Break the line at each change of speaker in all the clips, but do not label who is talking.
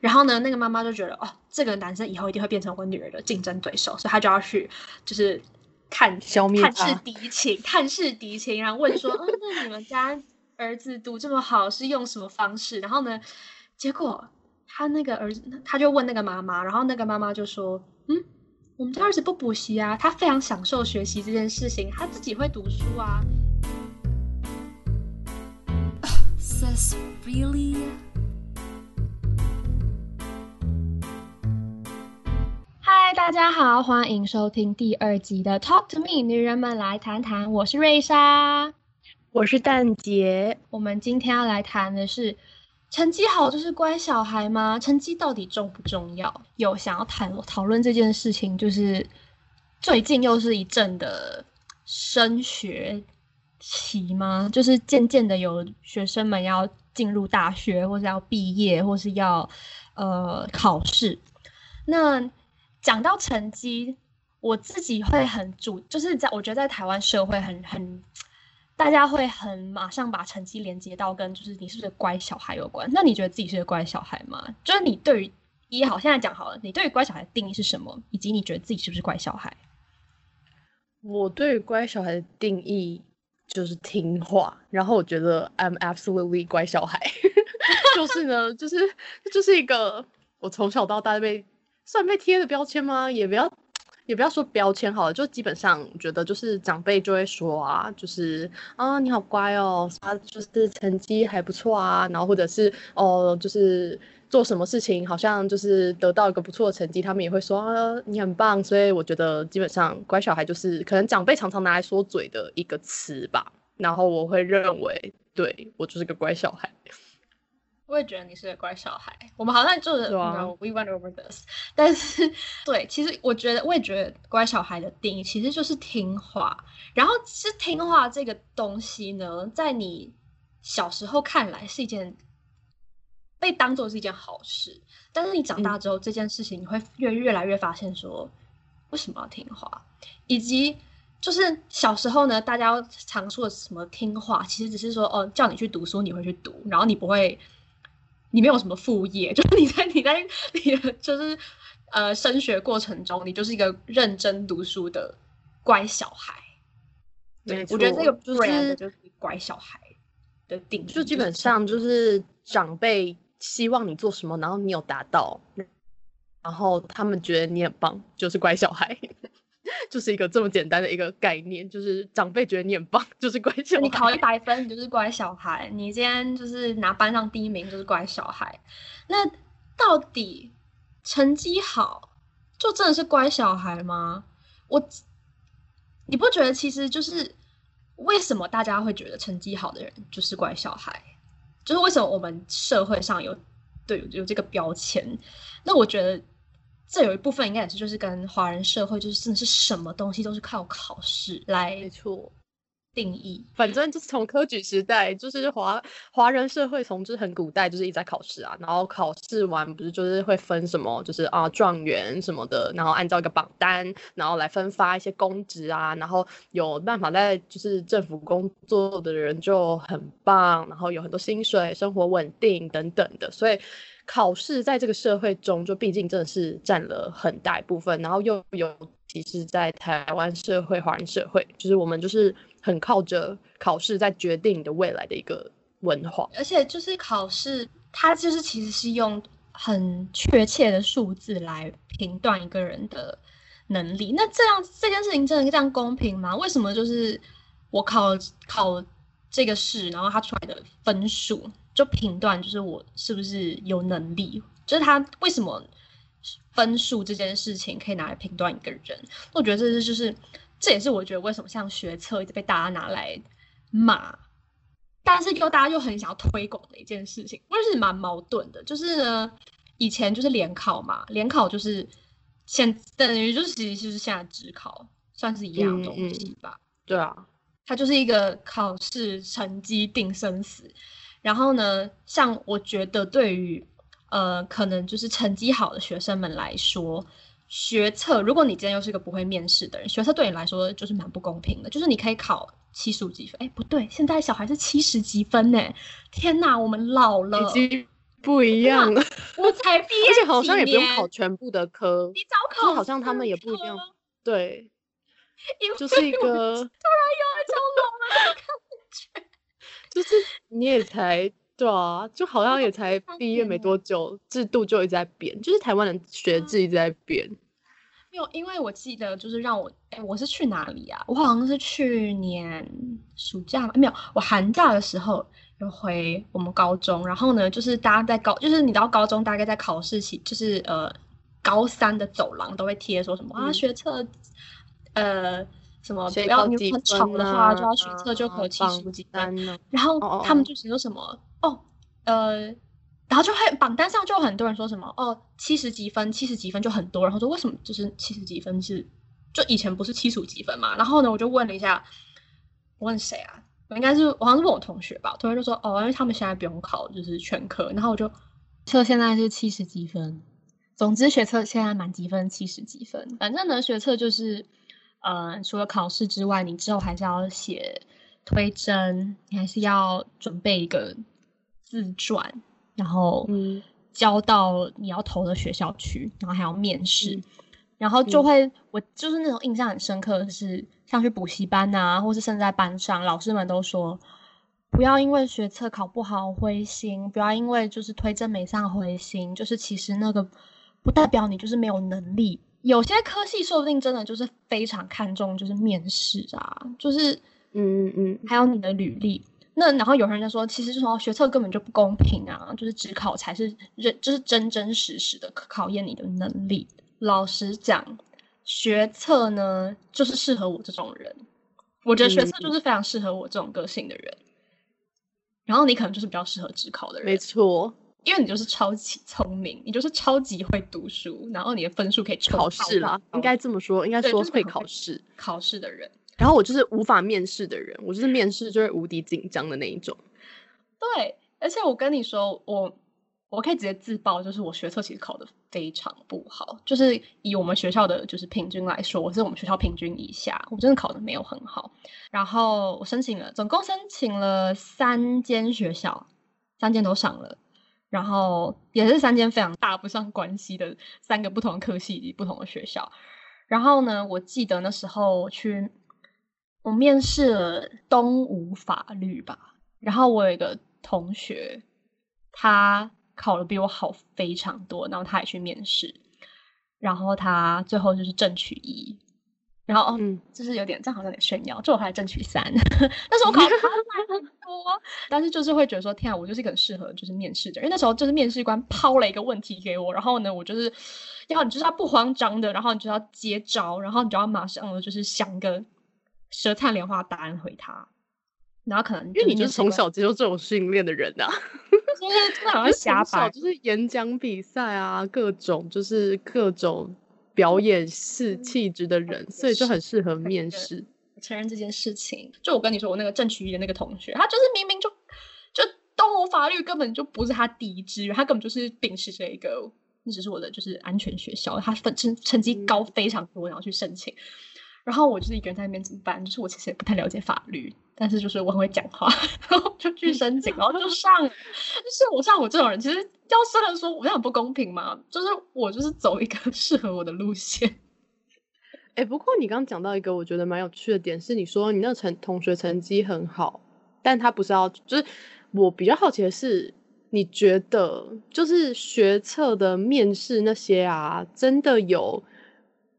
然后呢，那个妈妈就觉得哦，这个男生以后一定会变成我女儿的竞争对手，所以她就要去就是看
消灭
探视敌情，探视敌情，然后问说，嗯，那你们家儿子读这么好是用什么方式？然后呢，结果他那个儿子他就问那个妈妈，然后那个妈妈就说，嗯，我们家儿子不补习啊，他非常享受学习这件事情，他自己会读书啊。
Sis, really?
大家好，欢迎收听第二集的 Talk to Me，女人们来谈谈，我是瑞莎。
我是蛋姐，
我们今天要来谈的是，成绩好就是乖小孩吗？成绩到底重不重要？有想要谈讨论这件事情，就是最近又是一阵的升学期吗？就是渐渐的有学生们要进入大学，或是要毕业，或是要呃考试。那讲到成绩，我自己会很主，就是在我觉得在台湾社会很很。大家会很马上把成绩连接到跟就是你是不是乖小孩有关。那你觉得自己是个乖小孩吗？就是你对于一好，现在讲好了，你对于乖小孩的定义是什么？以及你觉得自己是不是乖小孩？
我对于乖小孩的定义就是听话，然后我觉得 I'm absolutely 乖小孩，就是呢，就是就是一个我从小到大被算被贴的标签吗？也不要。也不要说标签好了，就基本上觉得就是长辈就会说啊，就是啊你好乖哦，他就是成绩还不错啊，然后或者是哦就是做什么事情好像就是得到一个不错的成绩，他们也会说啊你很棒，所以我觉得基本上乖小孩就是可能长辈常常拿来说嘴的一个词吧，然后我会认为对我就是个乖小孩。
我也觉得你是个乖小孩，我们好像就是、we went over this，但是对，其实我觉得我也觉得乖小孩的定义其实就是听话，然后其实听话这个东西呢，在你小时候看来是一件被当做是一件好事，但是你长大之后、这件事情你会越越来越发现说为什么要听话，以及。就是小时候呢，大家常说的什么听话，其实只是说哦，叫你去读书，你会去读，然后你不会，你没有什么副业，就是你在你在你的就是呃升学过程中，你就是一个认真读书的乖小孩。对，我觉得这个
就是
就是乖小孩的定义，
就基本上就是长辈希望你做什么，然后你有达到，然后他们觉得你很棒，就是乖小孩。就是一个这么简单的一个概念，就是长辈觉得你很棒，就是乖小孩。
你考一百分，你就是乖小孩；你今天就是拿班上第一名，就是乖小孩。那到底成绩好就真的是乖小孩吗？我，你不觉得其实就是为什么大家会觉得成绩好的人就是乖小孩？就是为什么我们社会上有对有这个标签？那我觉得。这有一部分应该也是，就是跟华人社会，就是真的是什么东西都是靠考试来
没错
定义。
反正就是从科举时代，就是华华人社会从之很古代就是一直在考试啊，然后考试完不是就是会分什么，就是啊状元什么的，然后按照一个榜单，然后来分发一些公职啊，然后有办法在就是政府工作的人就很棒，然后有很多薪水，生活稳定等等的，所以。考试在这个社会中，就毕竟真的是占了很大一部分，然后又尤其是在台湾社会、华人社会，就是我们就是很靠着考试在决定你的未来的一个文化。
而且就是考试，它就是其实是用很确切的数字来评断一个人的能力。那这样这件事情真的这样公平吗？为什么就是我考考这个试，然后他出来的分数？就评断就是我是不是有能力，就是他为什么分数这件事情可以拿来评断一个人？我觉得这是就是这也是我觉得为什么像学测一直被大家拿来骂，但是又大家又很想要推广的一件事情，我也是蛮矛盾的。就是呢，以前就是联考嘛，联考就是现等于就是其实就是现在职考，算是一样东西吧。
嗯嗯、对啊，
它就是一个考试成绩定生死。然后呢，像我觉得对于呃，可能就是成绩好的学生们来说，学测，如果你今天又是一个不会面试的人，学测对你来说就是蛮不公平的。就是你可以考七十五几分，哎，不对，现在小孩是七十几分呢！天哪，我们老了，
已经不一样了，
我才毕业
而且好像也不用考全部的科，
你早
就是
考
好像他们也不一定要
科
对，
因为
就是一
我
个，
突然有一种老了的感觉。
就是你也才对啊，就好像也才
三
毕业没多久，制度就一直在变，就是台湾的学制一直在变。
没有，因为我记得就是让我，哎，我是去哪里啊？我好像是去年暑假嘛，没有，我寒假的时候有回我们高中，然后呢，就是大家在高，就是你知道高中大概在考试期，就是呃高三的走廊都会贴说什么啊
嗯
学测，呃什么不
谁
要你很吵
分
的话就要学
啊
测就考七
榜
十几分，
呢？
然后？他们就说什么？哦，呃，然后就会榜单上就很多人说什么？哦，七十几分，七十几分就很多，然后说为什么就是七十几分是，就以前不是七十五几分嘛？然后呢，我就问了一下，我问谁啊？我应该是我好像是问我同学吧，同学就说哦，因为他们现在不用考就是全科，然后我就测现在是七十几分，总之学测现在满积分？七十几分，反正呢学测就是，呃，除了考试之外，你之后还是要写推甄，你还是要准备一个自传，然后
嗯
交到你要投的学校去，然后还要面试，
嗯
然后就
嗯
会、我就是那种印象很深刻的是，像去补习班啊，或是甚至在班上，老师们都说。不要因为学测考不好灰心，不要因为就是推甄没上灰心，就是其实那个不代表你就是没有能力。有些科系说不定真的就是非常看重就是面试啊，就是
嗯嗯嗯，
还有你的履历。那然后有人就说，其实就说学测根本就不公平啊，就是只考才是认，就是真真实实的考验你的能力。老实讲，学测呢就是适合我这种人，我觉得学测
嗯
就是非常适合我这种个性的人。然后你可能就是比较适合职考的人，
没错，
因为你就是超级聪明，你就是超级会读书，然后你的分数可以冲
考
到
试啦，应该这么说，应该说会考试。
考试的人。
然后我就是无法面试的人，我就是面试就会无敌紧张的那一种。
对，而且我跟你说，我我可以直接自曝，就是我学测其实考的非常不好，就是以我们学校的就是平均来说，我是我们学校平均以下，我真的考的没有很好。然后我申请了，总共申请了三间学校，三间都上了。然后也是三间非常大不上关系的三个不同科系以及不同的学校。然后呢，我记得那时候我去，我面试了东吴法律吧，然后我有一个同学，他考的比我好非常多，然后他也去面试，然后他最后就是正取一，然后哦，
嗯。
就是有点这样好像有点炫耀，就我还争取三，但是我考的他慢很多，但是就是会觉得说，天啊，我就是一个很适合就是面试的，因为那时候就是面试官抛了一个问题给我，然后呢，我就是要你就是要不慌张的，然后你就要接招，然后你就要马上的就是想一个舌灿莲花答案回他。然后可能
因为你就是从小接受这种训练的人啊，
就是真的好像瞎掰，
从小就是演讲比赛啊，各种就是各种表演式气质的人，所以就很适合面
对
试。
承认这件事情。就我跟你说，我那个正取一的那个同学，他就是明明就就动物法律根本就不是他第一志愿，他根本就是秉持着一个那只是我的就是安全学校，他分成成绩高非常多，然后去申请。然后我就是一个人在那边怎么办？就是我其实也不太了解法律，但是就是我很会讲话，然 后就去申请，然后就上。就是我像我这种人，其实要虽然说我这样很不公平嘛，就是我就是走一个 适合我的路线。
哎、不过你刚刚讲到一个我觉得蛮有趣的点，是你说你那成同学成绩很好，但他不是要，就是我比较好奇的是，你觉得就是学测的面试那些啊，真的有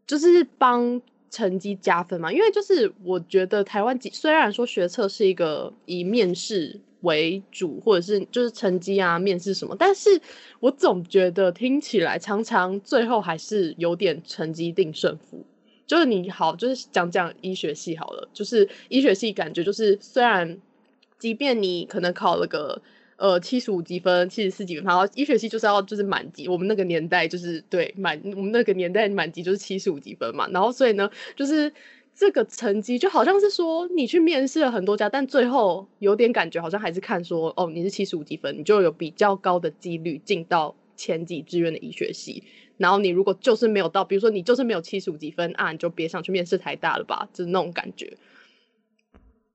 就是帮成绩加分吗？因为就是我觉得台湾虽然说学测是一个以面试为主，或者是就是成绩啊、面试什么，但是我总觉得听起来常常最后还是有点成绩定胜负。就是你好，就是讲讲医学系好了，就是医学系感觉就是虽然，即便你可能考了个呃七十五积分、七十四积分，然后医学系就是要就是满级，我们那个年代就是对满我们那个年代满级就是七十五积分嘛，然后所以呢，就是这个成绩就好像是说你去面试了很多家，但最后有点感觉好像还是看说哦你是七十五积分，你就有比较高的几率进到前几志愿的医学系。然后你如果就是没有到，比如说你就是没有七十五积分啊，你就别想去面试台大了吧，就是那种感觉。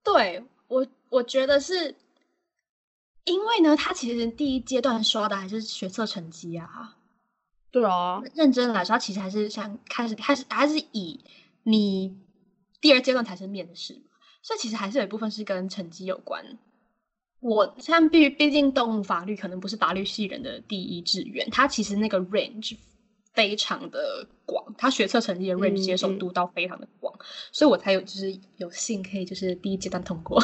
对我，我觉得是因为呢，他其实第一阶段刷的还是学测成绩啊。
对啊，
认真来说，他其实还是想开始开始还是以你第二阶段才是面试嘛，所以其实还是有一部分是跟成绩有关。我像毕毕竟动物法律可能不是法律系人的第一志愿，它其实那个 range 非常的广，它学测成绩的 range 接受度到非常的广，所以我才有就是有幸可以就是第一阶段通过，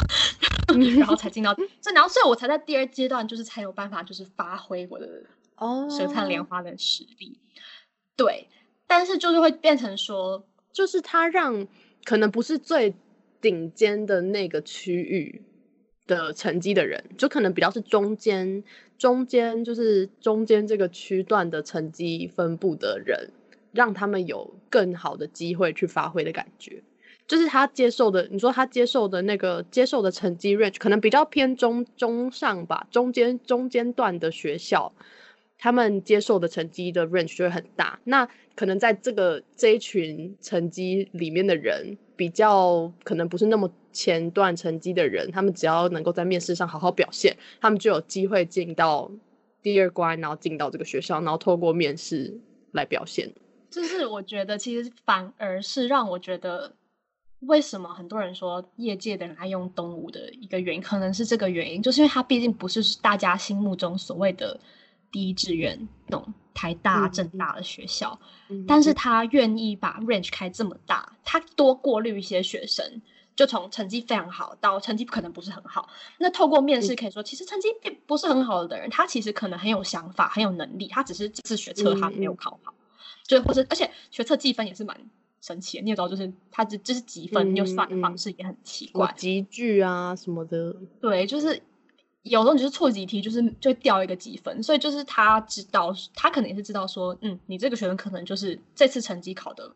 然后 才进到所以，然后所以我才在第二阶段就是才有办法就是发挥我的
哦，
舌灿莲花的实力。对，但是就是会变成说，
就是他让可能不是最顶尖的那个区域的成绩的人，就可能比较是中间中间就是中间这个区段的成绩分布的人，让他们有更好的机会去发挥的感觉。就是他接受的，你说他接受的那个接受的成绩 range 可能比较偏中中上吧，中间中间段的学校。他们接受的成绩的 range 就会很大，那可能在这个这一群成绩里面的人，比较可能不是那么前段成绩的人，他们只要能够在面试上好好表现，他们就有机会进到第二关，然后进到这个学校，然后透过面试来表现。
就是我觉得其实反而是让我觉得，为什么很多人说业界的人爱用东吴的一个原因，可能是这个原因，就是因为它毕竟不是大家心目中所谓的。第一志愿那种台大、政大的学校，但是他愿意把 range 开这么大，他多过滤一些学生，就从成绩非常好到成绩可能不是很好。那透过面试可以说，其实成绩并不是很好的人，他其实可能很有想法、很有能力，他只是这次学测他没有考好，就或者而且学测计分也是蛮神奇的，你也知道，就是他这这是积分又算的方式也很奇怪，
集聚啊什么的，
对，就是。有时候你就是错几题，就是就掉一个几分，所以就是他知道，他可能也是知道说，嗯，你这个学生可能就是这次成绩考的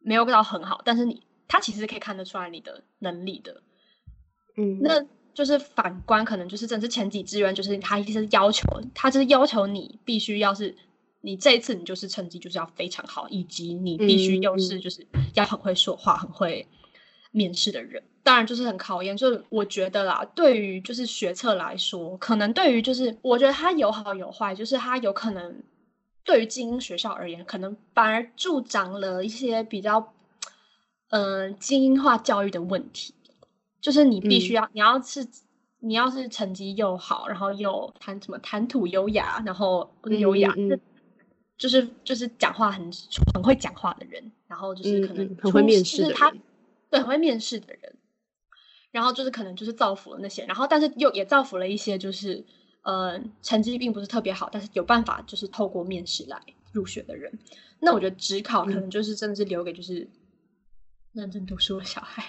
没有到很好，但是你他其实可以看得出来你的能力的，
嗯，
那就是反观可能就是真是前几志愿，就是他一定是要求他就是要求你必须要是你这一次你就是成绩就是要非常好，以及你必须又是就是要很会说话，很会面试的人。当然就是很考验，就是我觉得啦，对于就是学测来说，可能对于就是我觉得它有好有坏，就是它有可能对于精英学校而言，可能反而助长了一些比较嗯精英化教育的问题，就是你必须要你要是你要是成绩又好，然后又谈什么谈吐优雅，然后优雅，就是就是讲话很很会讲话的人，然后就是可能
很会面试的
人，对很会面试的人。然后就是可能就是造福了那些，然后但是又也造福了一些，就是呃成绩并不是特别好，但是有办法就是透过面试来入学的人。那我觉得职考可能就是真的是留给就是认真读书的小孩。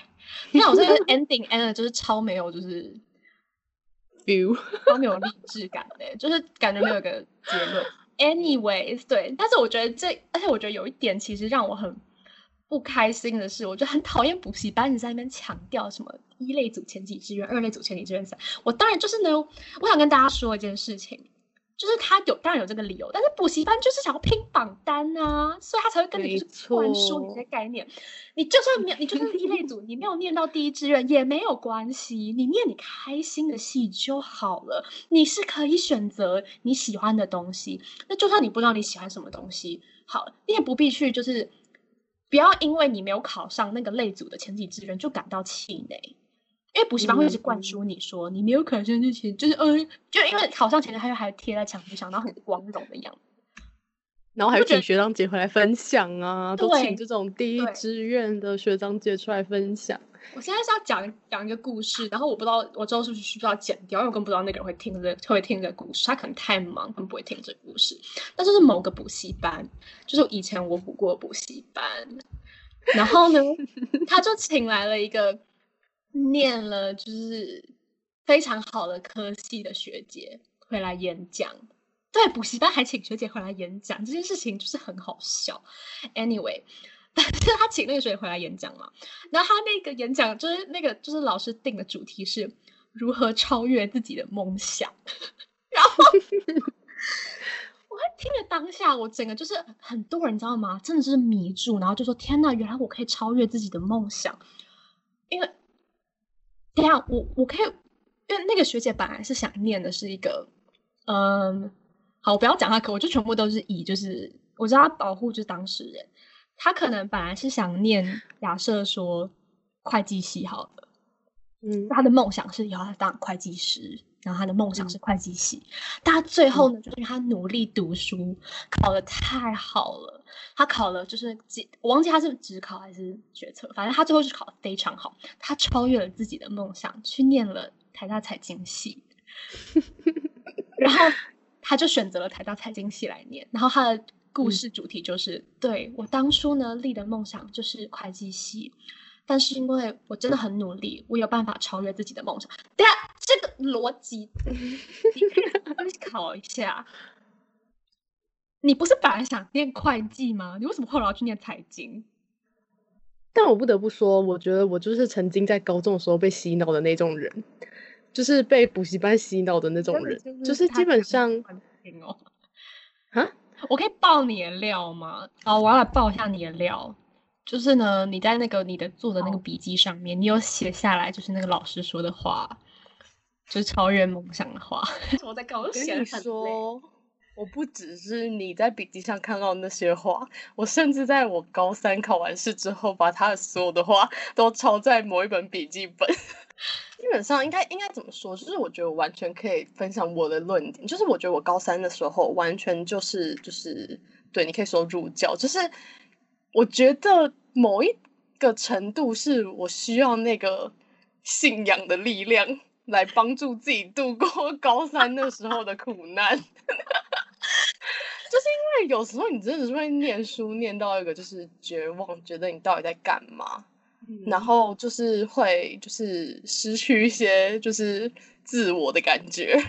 那我这个 ending end 就是超没有就是
view，
超没有励志感的，就是感觉没有一个结论。Anyways，对，但是我觉得这，而且我觉得有一点其实让我很。不开心的是，我就很讨厌补习班，你在那边强调什么一类组前几志愿，二类组前几志愿三。我当然就是呢，我想跟大家说一件事情，就是他有当然有这个理由，但是补习班就是想要拼榜单啊，所以他才会跟你就是灌输你这些概念。你就算没有，你就算一类组，你没有念到第一志愿也没有关系，你念你开心的戏就好了。你是可以选择你喜欢的东西，那就算你不知道你喜欢什么东西，好，你也不必去就是。不要因为你没有考上那个类组的前几志愿就感到气馁，因为补习班会一直灌输你说你没有考上之前就是嗯，就因为考上前他就还贴在墙壁上，然后很光荣的样子，
然后还有请学长姐回来分享啊，都请这种第一志愿的学长姐出来分享。
我现在是要讲讲一个故事，然后我不知道我之后是不是需要剪掉，因为我根本不知道那个人会听这会听这个故事，他可能太忙，根本不会听这个故事。但就是某个补习班，就是以前我补过补习班，然后呢，他就请来了一个念了就是非常好的科系的学姐回来演讲。对，补习班还请学姐回来演讲，这件事情就是很好笑。Anyway。但是他请那个谁回来演讲嘛？然后他那个演讲就是那个就是老师定的主题是如何超越自己的梦想。然后我还听了当下，我整个就是很多人你知道吗？真的是迷住，然后就说：“天呐，原来我可以超越自己的梦想！”因为，等下我我可以因为那个学姐本来是想念的是一个，嗯，好，我不要讲她可，我就全部都是以就是我知道她保护就是当事人，她可能本来是想念，假设说会计系好了，
嗯。
他的梦想是以后她当会计师，然后他的梦想是会计系，但他最后呢，就是他努力读书，考得太好了，他考了就是几，我忘记他是职考还是学测，反正他最后是考得非常好，他超越了自己的梦想，去念了台大财经系，然后他就选择了台大财经系来念，然后他的故事主题就是，对我当初呢立的梦想就是会计系。但是因为我真的很努力，我有办法超越自己的梦想。等一下这个逻辑，考一下。你不是本来想念会计吗？你为什么后来要去念财经？
但我不得不说，我觉得我就是曾经在高中的时候被洗脑的那种人，就是被补习班洗脑的那种人，就是基本上
哦，
啊，
我可以爆你的料吗？好，我要来爆一下你的料。就是呢，你在那个你的做的那个笔记上面，你有写下来，就是那个老师说的话，就是超越梦想的话。我在搞，我
跟你。说，我不只是你在笔记上看到那些话，我甚至在我高三考完试之后，把他的所有的话都抄在某一本笔记本。基本上应该应该怎么说？就是我觉得完全可以分享我的论点，就是我觉得我高三的时候完全就是就是对，你可以说入教，就是我觉得某一个程度是我需要那个信仰的力量来帮助自己度过高三那时候的苦难。就是因为有时候你真的是会念书念到一个就是绝望，觉得你到底在干嘛，然后就是会就是失去一些就是自我的感觉。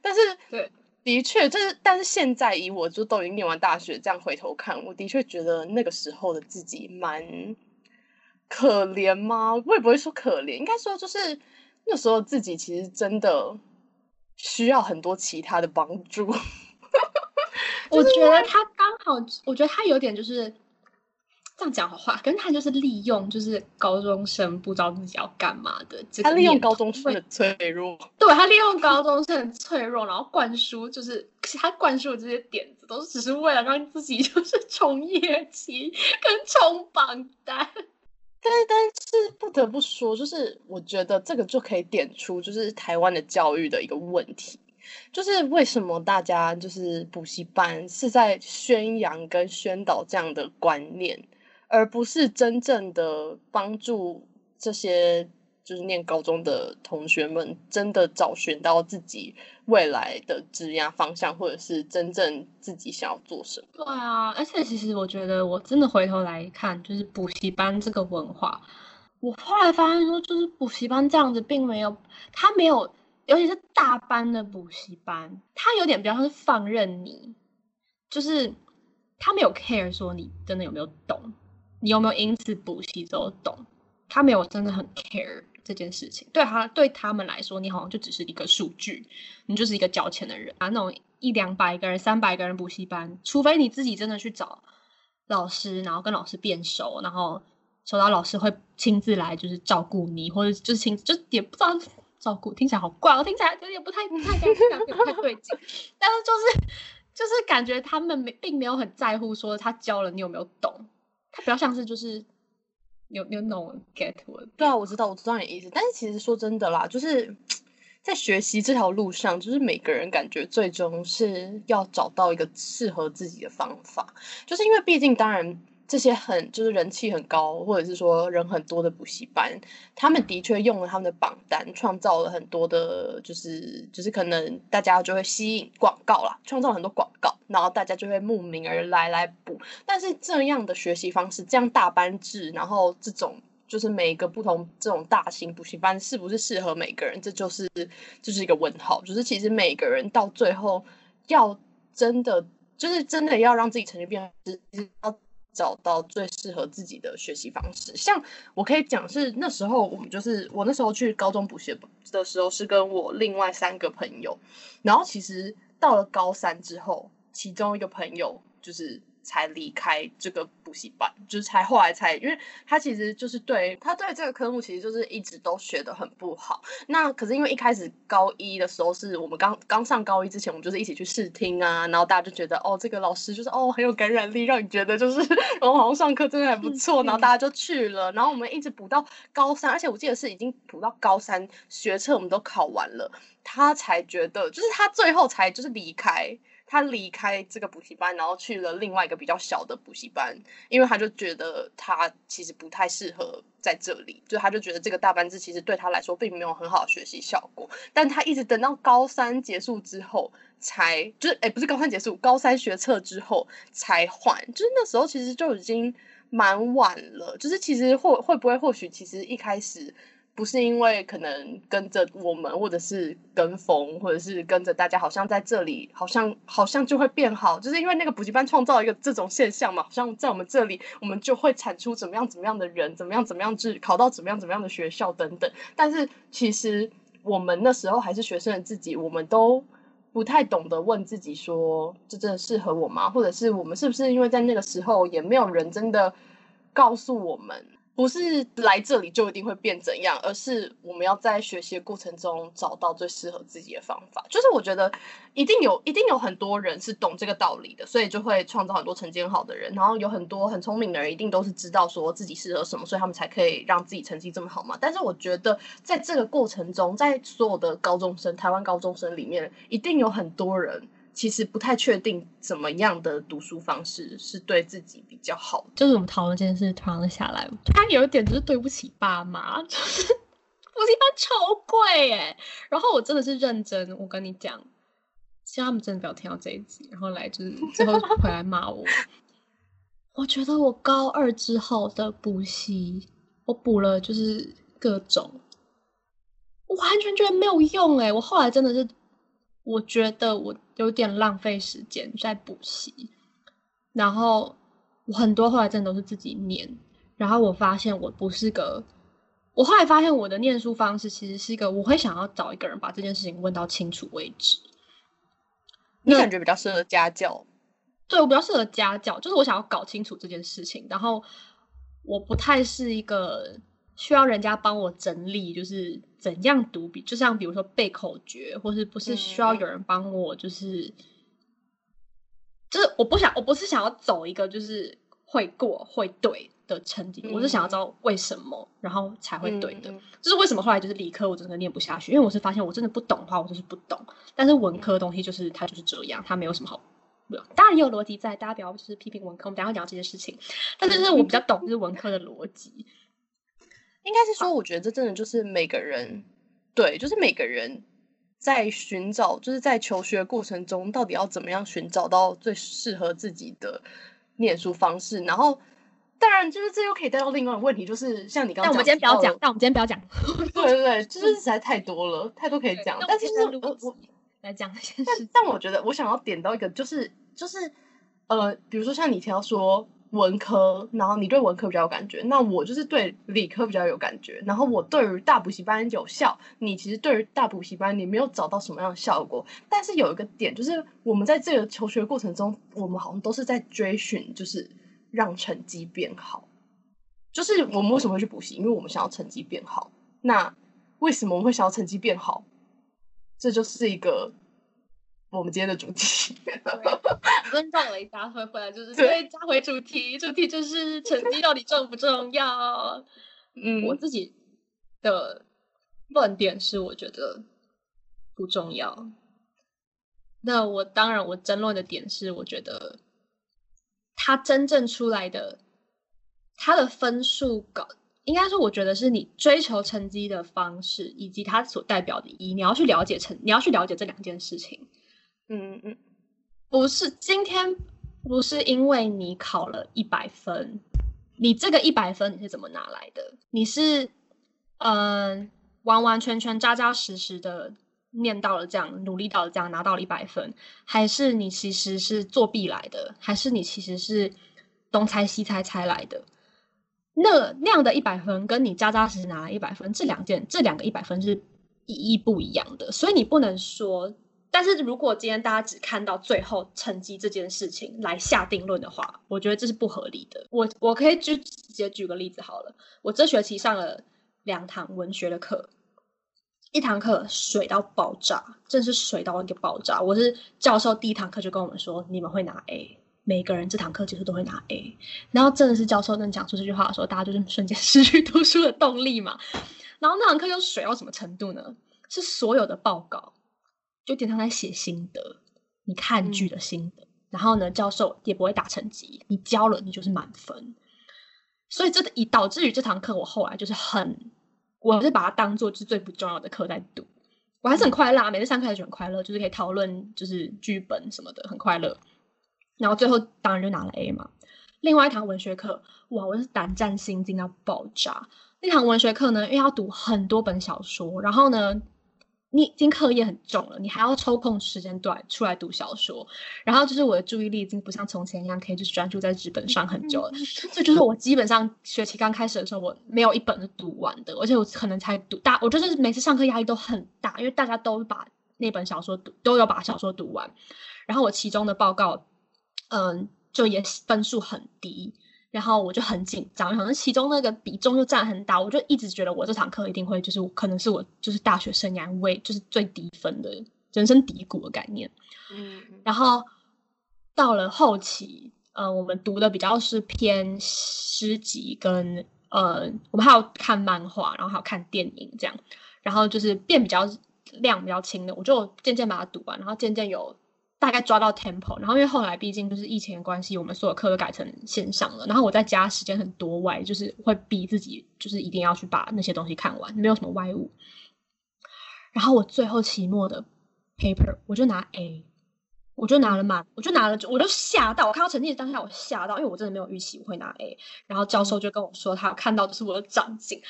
但是
对，
的确，就是但是现在以我就都已经念完大学，这样回头看，我的确觉得那个时候的自己蛮可怜吗？我也不会说可怜，应该说就是那时候自己其实真的需要很多其他的帮助。
我觉得他刚好，我觉得他有点就是这样讲的话，可是他就是利用就是高中生不知道自己要干嘛的这个
他利用高中生的脆弱，
对他利用高中生的脆弱，然后灌输，就是其实他灌输的这些点子，都是只是为了让自己就是冲业绩跟冲榜单。
但是但是不得不说，就是我觉得这个就可以点出就是台湾的教育的一个问题，就是为什么大家就是补习班是在宣扬跟宣导这样的观念，而不是真正的帮助这些就是念高中的同学们真的找寻到自己未来的职业方向，或者是真正自己想要做什么。
对啊，而且其实我觉得，我真的回头来看，就是补习班这个文化，我后来发现说，就是补习班这样子，并没有，他没有，尤其是大班的补习班，他有点比较像是放任你，就是他没有 care 说你真的有没有懂，你有没有因此补习都懂，他没有真的很 care 这件事情。对他对他们来说，你好像就只是一个数据，你就是一个交钱的人啊。那种一两百个人、三百个人补习班，除非你自己真的去找老师，然后跟老师变熟，然后收到老师会亲自来就是照顾你，或者就是亲就也不知道照顾，听起来好怪哦，听起来有点不太不太干净，有点不太对劲。但是就是就是感觉他们没并没有很在乎说他教了你有没有懂，比较像是就是有有那种 get 我的
对啊，我知道，我知道你的意思。但是其实说真的啦，就是在学习这条路上，就是每个人感觉最终是要找到一个适合自己的方法。就是因为毕竟，当然这些很就是人气很高，或者是说人很多的补习班，他们的确用了他们的榜单，创造了很多的，就是就是可能大家就会吸引广告啦，创造很多广告，然后大家就会慕名而来来补。但是这样的学习方式，这样大班制，然后这种就是每一个不同这种大型补习班是不是适合每个人，这就是就是一个问号。就是其实每个人到最后要真的就是真的要让自己成绩变好，是要找到最适合自己的学习方式。像我可以讲是那时候我们就是我那时候去高中补习的时候，是跟我另外三个朋友，然后其实到了高三之后，其中一个朋友就是才离开这个补习班，就是才后来才，因为他其实就是对他对这个科目其实就是一直都学的很不好。那可是因为一开始高一的时候是我们刚刚上高一之前，我们就是一起去试听啊，然后大家就觉得哦，这个老师就是哦很有感染力，让你觉得就是然后好像上课真的还不错，然后大家就去了，然后我们一直补到高三，而且我记得是已经补到高三学测我们都考完了，他才觉得就是他最后才就是离开。他离开这个补习班，然后去了另外一个比较小的补习班，因为他就觉得他其实不太适合在这里，就他就觉得这个大班制其实对他来说并没有很好的学习效果。但他一直等到高三结束之后，才就是哎，不是高三结束，高三学测之后才换，就是那时候其实就已经蛮晚了。就是其实会会不会或许其实一开始。不是因为可能跟着我们，或者是跟风，或者是跟着大家，好像在这里，好像好像就会变好，就是因为那个补习班创造一个这种现象嘛，好像在我们这里，我们就会产出怎么样怎么样的人，怎么样怎么样治考到怎么样怎么样的学校等等。但是其实我们那时候还是学生的自己，我们都不太懂得问自己说，这真的适合我吗？或者是我们是不是因为在那个时候也没有人真的告诉我们？不是来这里就一定会变怎样，而是我们要在学习的过程中找到最适合自己的方法。就是我觉得一定有，一定有很多人是懂这个道理的，所以就会创造很多成绩很好的人。然后有很多很聪明的人，一定都是知道说自己适合什么，所以他们才可以让自己成绩这么好嘛。但是我觉得在这个过程中，在所有的高中生，台湾高中生里面，一定有很多人。其实不太确定怎么样的读书方式是对自己比较好。
就是我们讨论这件事，突然下来，突然有一点就是对不起爸妈，就是补习班超贵哎。然后我真的是认真，我跟你讲，希望他们真的不要听到这一集，然后来就是最后回来骂我。我觉得我高二之后的补习，我补了就是各种，我完全觉得没有用哎。我后来真的是。我觉得我有点浪费时间在补习，然后我很多后来真的都是自己念，然后我发现我不是个，我后来发现我的念书方式其实是一个，我会想要找一个人把这件事情问到清楚为止。
你感觉比较适合家教？
对我比较适合家教，就是我想要搞清楚这件事情，然后我不太是一个。需要人家帮我整理，就是怎样读笔，就像比如说背口诀，或是不是需要有人帮我，就是就是我不想，我不是想要走一个就是会过会对的成绩，我是想要知道为什么，然后才会对的。就是为什么后来就是理科我真的念不下去，因为我是发现我真的不懂的话，我就是不懂。但是文科东西就是它就是这样，它没有什么好，当然也有逻辑在，大家不要就是批评文科，我们等下讲这些事情。但是是我比较懂就是文科的逻辑。
应该是说，我觉得这真的就是每个人，对，就是每个人在寻找，就是在求学过程中，到底要怎么样寻找到最适合自己的念书方式。然后，当然，就是这又可以带到另外一个问题，就是像你刚刚，
但我们今天不要讲，但我们今天不要讲。
对对对，就是实在太多了，太多可以讲。但其实我我
来讲
但但我觉得我想要点到一个，就是就是呃，比如说像你提到说。文科，然后你对文科比较有感觉，那我就是对理科比较有感觉。然后我对于大补习班有效，你其实对于大补习班你没有找到什么样的效果。但是有一个点，就是我们在这个求学过程中，我们好像都是在追寻，就是让成绩变好。就是我们为什么会去补习？因为我们想要成绩变好。那为什么我们会想要成绩变好？这就是一个。我们今天的主题，
尊重雷达回回来就是对，加回主题，主题就是成绩到底重不重要？嗯，我自己的论点是，我觉得不重要。那我当然，我争论的点是，我觉得他真正出来的他的分数高，应该说，我觉得是你追求成绩的方式，以及他所代表的意义，你要去了解成，你要去了解这两件事情。嗯嗯，不是今天不是因为你考了一百分，你这个一百分你是怎么拿来的？你是嗯完完全全扎扎实实的念到了这样，努力到了这样拿到了一百分，还是你其实是作弊来的？还是你其实是东猜西猜猜来的？那那样的一百分跟你扎扎实实拿了一百分，这两件这两个一百分是意义不一样的，所以你不能说。但是如果今天大家只看到最后成绩这件事情来下定论的话，我觉得这是不合理的。我我可以就直接举个例子好了，我这学期上了两堂文学的课，一堂课水到爆炸，真是水到一个爆炸。我是教授第一堂课就跟我们说，你们会拿 A，每个人这堂课结束都会拿 A。然后真的是教授能讲出这句话的时候，大家就是瞬间失去读书的动力嘛。然后那堂课又水到什么程度呢？是所有的报告。就点上在写心得，你看剧的心得，然后呢，教授也不会打成绩，你交了你就是满分，所以这以导致于这堂课我后来就是很，我是把它当做是最不重要的课在读，我还是很快乐，每次上课还是很快乐，就是可以讨论就是剧本什么的，很快乐，然后最后当然就拿了 A 嘛。另外一堂文学课，哇，我是胆战心惊到爆炸。那堂文学课呢，因为要读很多本小说，然后呢。你已经课业很重了，你还要抽空时间段出来读小说，然后就是我的注意力已经不像从前一样可以就是专注在纸本上很久了。这就是我基本上学期刚开始的时候，我没有一本是读完的，而且我可能才读大，我就是每次上课压力都很大，因为大家都把那本小说读都有把小说读完，然后我其中的报告，嗯，就也分数很低。然后我就很紧张，好像其中那个比重就占很大，我就一直觉得我这堂课一定会就是可能是我就是大学生涯为就是最低分的人生低谷的概念。嗯，然后到了后期，呃，我们读的比较是偏诗集跟呃，我们还有看漫画，然后还有看电影这样，然后就是变比较量比较轻的，我就渐渐把它读完，然后渐渐有。大概抓到 tempo，然后因为后来毕竟就是疫情的关系，我们所有课都改成线上了。然后我在家时间很多外，就是会逼自己，就是一定要去把那些东西看完，没有什么外物。然后我最后期末的 paper 我就拿 A，我就拿了满，我就拿了，我就吓到，我看到成绩当下我吓到，因为我真的没有预期我会拿 A。然后教授就跟我说，他看到的是我的长进，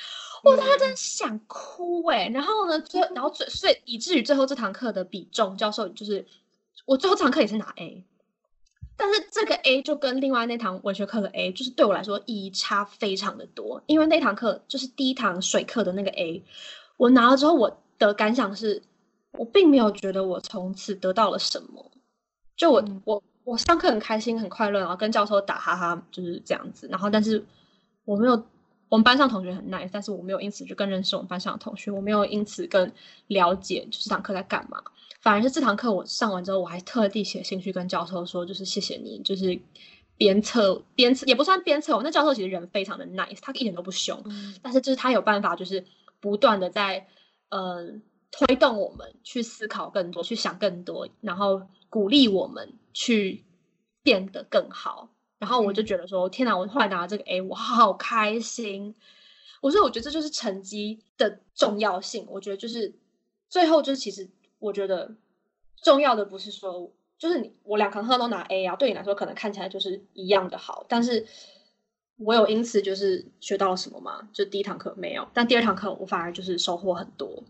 我当时真的想哭哎。然后呢，最然后最所以以至于最后这堂课的比重，教授就是。我最后这堂课也是拿 A，但是这个 A 就跟另外那堂文学课的 A，就是对我来说意义差非常的多。因为那堂课就是第一堂水课的那个 A，我拿了之后，我的感想是，我并没有觉得我从此得到了什么。就我我我上课很开心很快乐，然后跟教授打哈哈就是这样子。然后但是我没有，我们班上同学很 nice，但是我没有因此就更认识我们班上的同学，我没有因此更了解就是这堂课在干嘛。反而是这堂课我上完之后，我还特地写信去跟教授说，就是谢谢你，就是鞭策鞭策也不算鞭策我。那教授其实人非常的 nice，他一点都不凶，但是就是他有办法，就是不断的在呃推动我们去思考更多，去想更多，然后鼓励我们去变得更好。然后我就觉得说，天哪！我后来拿了这个 A，我好开心。我说，我觉得这就是成绩的重要性。我觉得就是最后就是其实。我觉得重要的不是说，就是你我两堂课都拿 A 啊，对你来说可能看起来就是一样的好，但是我有因此就是学到了什么吗？就第一堂课没有，但第二堂课我反而就是收获很多。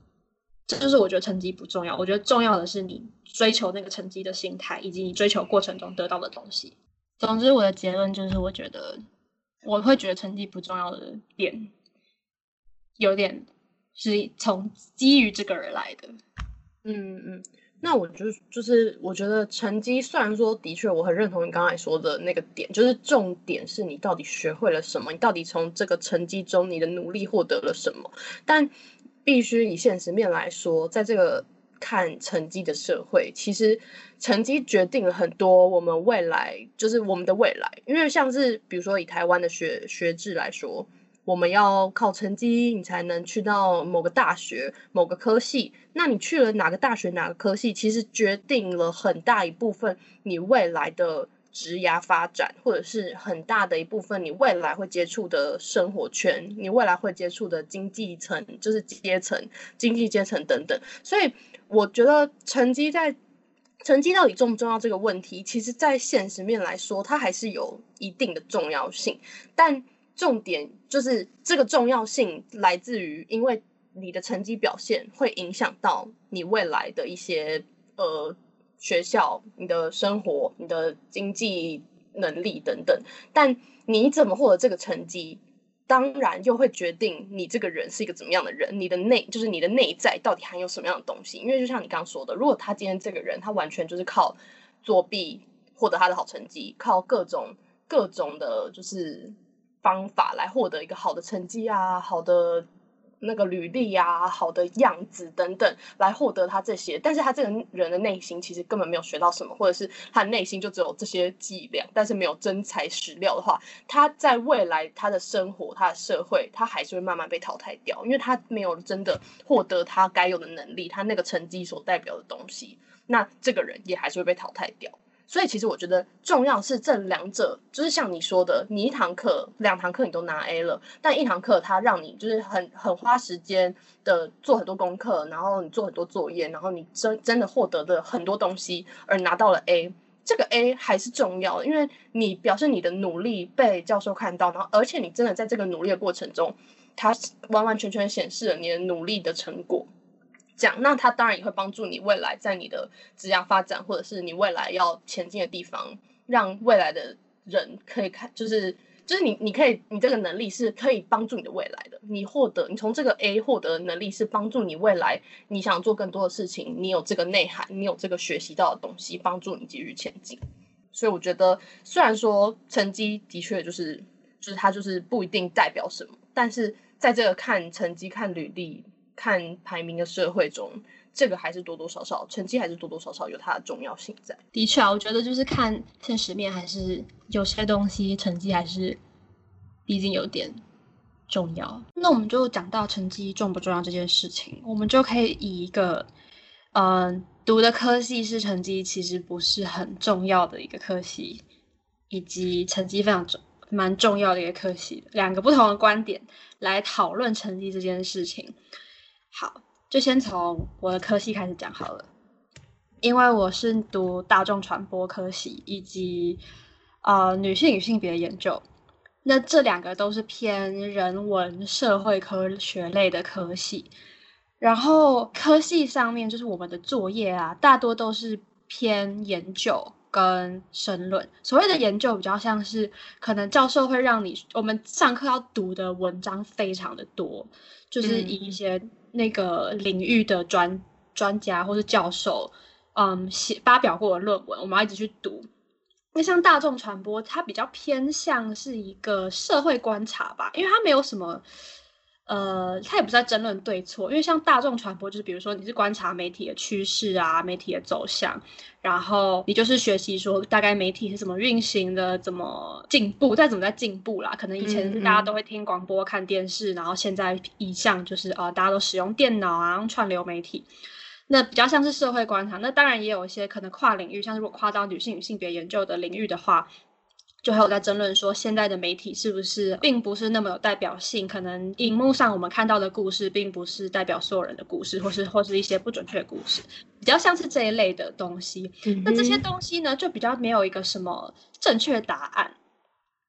这就是我觉得成绩不重要，我觉得重要的是你追求那个成绩的心态，以及你追求过程中得到的东西。总之，我的结论就是，我觉得我会觉得成绩不重要的点，有点是从基于这个而来的。
嗯嗯，那我就就是我觉得成绩虽然说的确我很认同你刚才说的那个点，就是重点是你到底学会了什么，你到底从这个成绩中你的努力获得了什么。但必须以现实面来说，在这个看成绩的社会，其实成绩决定了很多我们未来，就是我们的未来。因为像是比如说以台湾的学学制来说。我们要靠成绩，你才能去到某个大学、某个科系。那你去了哪个大学、哪个科系，其实决定了很大一部分你未来的职涯发展，或者是很大的一部分你未来会接触的生活圈，你未来会接触的经济层，就是阶层、经济阶层等等。所以，我觉得成绩在成绩到底重不重要这个问题，其实在现实面来说，它还是有一定的重要性，但。重点就是这个重要性来自于，因为你的成绩表现会影响到你未来的一些呃学校、你的生活、你的经济能力等等。但你怎么获得这个成绩，当然又会决定你这个人是一个怎么样的人，你的内就是你的内在到底含有什么样的东西。因为就像你刚刚说的，如果他今天这个人他完全就是靠作弊获得他的好成绩，靠各种各种的就是方法来获得一个好的成绩啊，好的。那个履历呀，好的样子等等，来获得他这些，但是他这个人的内心其实根本没有学到什么，或者是他内心就只有这些伎俩，但是没有真材实料的话，他在未来他的生活、他的社会，他还是会慢慢被淘汰掉，因为他没有真的获得他该有的能力，他那个成绩所代表的东西，那这个人也还是会被淘汰掉。所以其实我觉得重要是这两者，就是像你说的，你一堂课、两堂课你都拿 A 了，但一堂课它让你就是很很花时间的做很多功课，然后你做很多作业，然后你真真的获得的很多东西而拿到了 A，这个 A 还是重要的，因为你表示你的努力被教授看到，然后而且你真的在这个努力的过程中，它完完全全显示了你的努力的成果。讲，那它当然也会帮助你未来在你的职业发展，或者是你未来要前进的地方，让未来的人可以看，就是就是你你可以，你这个能力是可以帮助你的未来的。你获得，你从这个 A 获得的能力是帮助你未来，你想做更多的事情，你有这个内涵，你有这个学习到的东西，帮助你继续前进。所以我觉得，虽然说成绩的确就是就是它就是不一定代表什么，但是在这个看成绩、看履历。看排名的社会中，这个还是多多少少成绩还是多多少少有它的重要性在。
的确啊，我觉得就是看现实面，还是有些东西成绩还是毕竟有点重要。那我们就讲到成绩重不重要这件事情，我们就可以以一个嗯读的科系是成绩其实不是很重要的一个科系，以及成绩非常重蛮重要的一个科系，两个不同的观点来讨论成绩这件事情。好，就先从我的科系开始讲好了，因为我是读大众传播科系以及呃女性与性别研究，那这两个都是偏人文社会科学类的科系，然后科系上面就是我们的作业啊，大多都是偏研究跟申论。所谓的研究比较像是，可能教授会让你我们上课要读的文章非常的多，就是以一些。那个领域的专专家或是教授，嗯，写发表过的论文，我们要一直去读。那像大众传播，它比较偏向是一个社会观察吧，因为它没有什么。呃，他也不是在争论对错，因为像大众传播，就是比如说你是观察媒体的趋势啊，媒体的走向，然后你就是学习说大概媒体是怎么运行的，怎么进步，再怎么在进步啦。可能以前是大家都会听广播、看电视，然后现在一向就是呃大家都使用电脑啊，串流媒体，那比较像是社会观察。那当然也有一些可能跨领域，像如果跨到女性与性别研究的领域的话。就还有在争论说，现在的媒体是不是并不是那么有代表性？可能荧幕上我们看到的故事，并不是代表所有人的故事，或是或是一些不准确的故事，比较像是这一类的东西。那这些东西呢，就比较没有一个什么正确答案，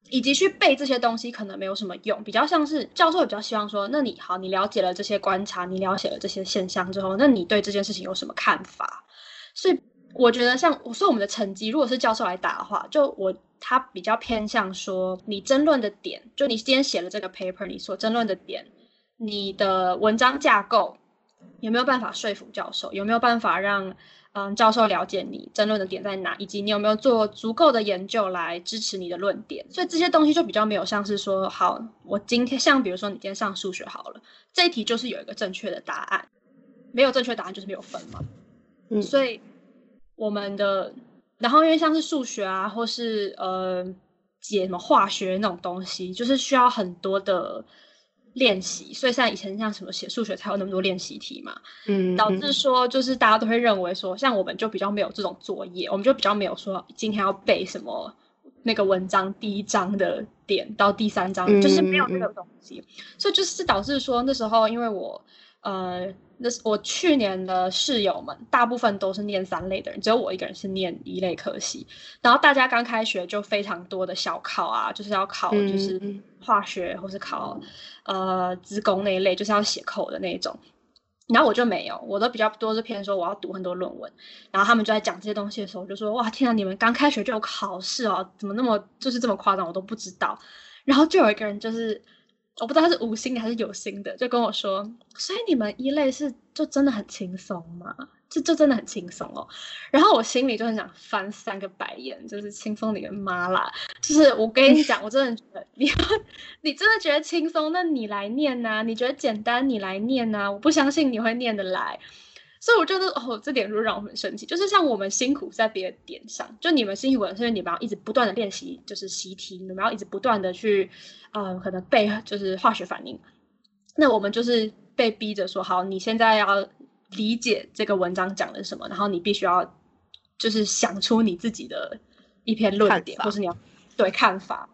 以及去背这些东西可能没有什么用。比较像是教授比较希望说，那你好，你了解了这些观察，你了解了这些现象之后，那你对这件事情有什么看法？所以我觉得，像我说我们的成绩，如果是教授来打的话，就我。他比较偏向说，你争论的点，就你今天写了这个 paper，你所争论的点，你的文章架构有没有办法说服教授？有没有办法让嗯教授了解你争论的点在哪？以及你有没有做足够的研究来支持你的论点？所以这些东西就比较没有像是说，好，我今天像比如说你今天上数学好了，这一题就是有一个正确的答案，没有正确答案就是没有分嘛。嗯，所以我们的。然后，因为像是数学啊，或是呃解什么化学那种东西，就是需要很多的练习，所以像以前像什么写数学才有那么多练习题嘛，嗯，导致说就是大家都会认为说，像我们就比较没有这种作业，我们就比较没有说今天要背什么那个文章第一章的点到第三章，就是没有那个东西，所以就是导致说那时候因为我呃。那是我去年的室友们，大部分都是念三类的人，只有我一个人是念一类科系。然后大家刚开学就非常多的小考啊，就是要考就是化学或是考呃资工那一类，就是要写口的那种。然后我就没有，我都比较多是偏说我要读很多论文。然后他们就在讲这些东西的时候，就说哇天啊，你们刚开学就有考试哦，怎么那么就是这么夸张，我都不知道。然后就有一个人就是。我不知道他是无心的还是有心的，就跟我说，所以你们一类是就真的很轻松吗？就就真的很轻松哦。然后我心里就很想翻三个白眼，就是轻松你的妈啦！就是我跟你讲，我真的觉得你你真的觉得轻松，那你来念呐、你觉得简单，你来念呐、我不相信你会念得来。所以我觉得哦，这点就让我很生气。就是像我们辛苦在别的点上，就你们辛苦的是因为你们要一直不断的练习，就是习题，你们要一直不断的去，呃，可能背就是化学反应。那我们就是被逼着说，好，你现在要理解这个文章讲的什么，然后你必须要就是想出你自己的一篇论点，
看法
或是你要对看法。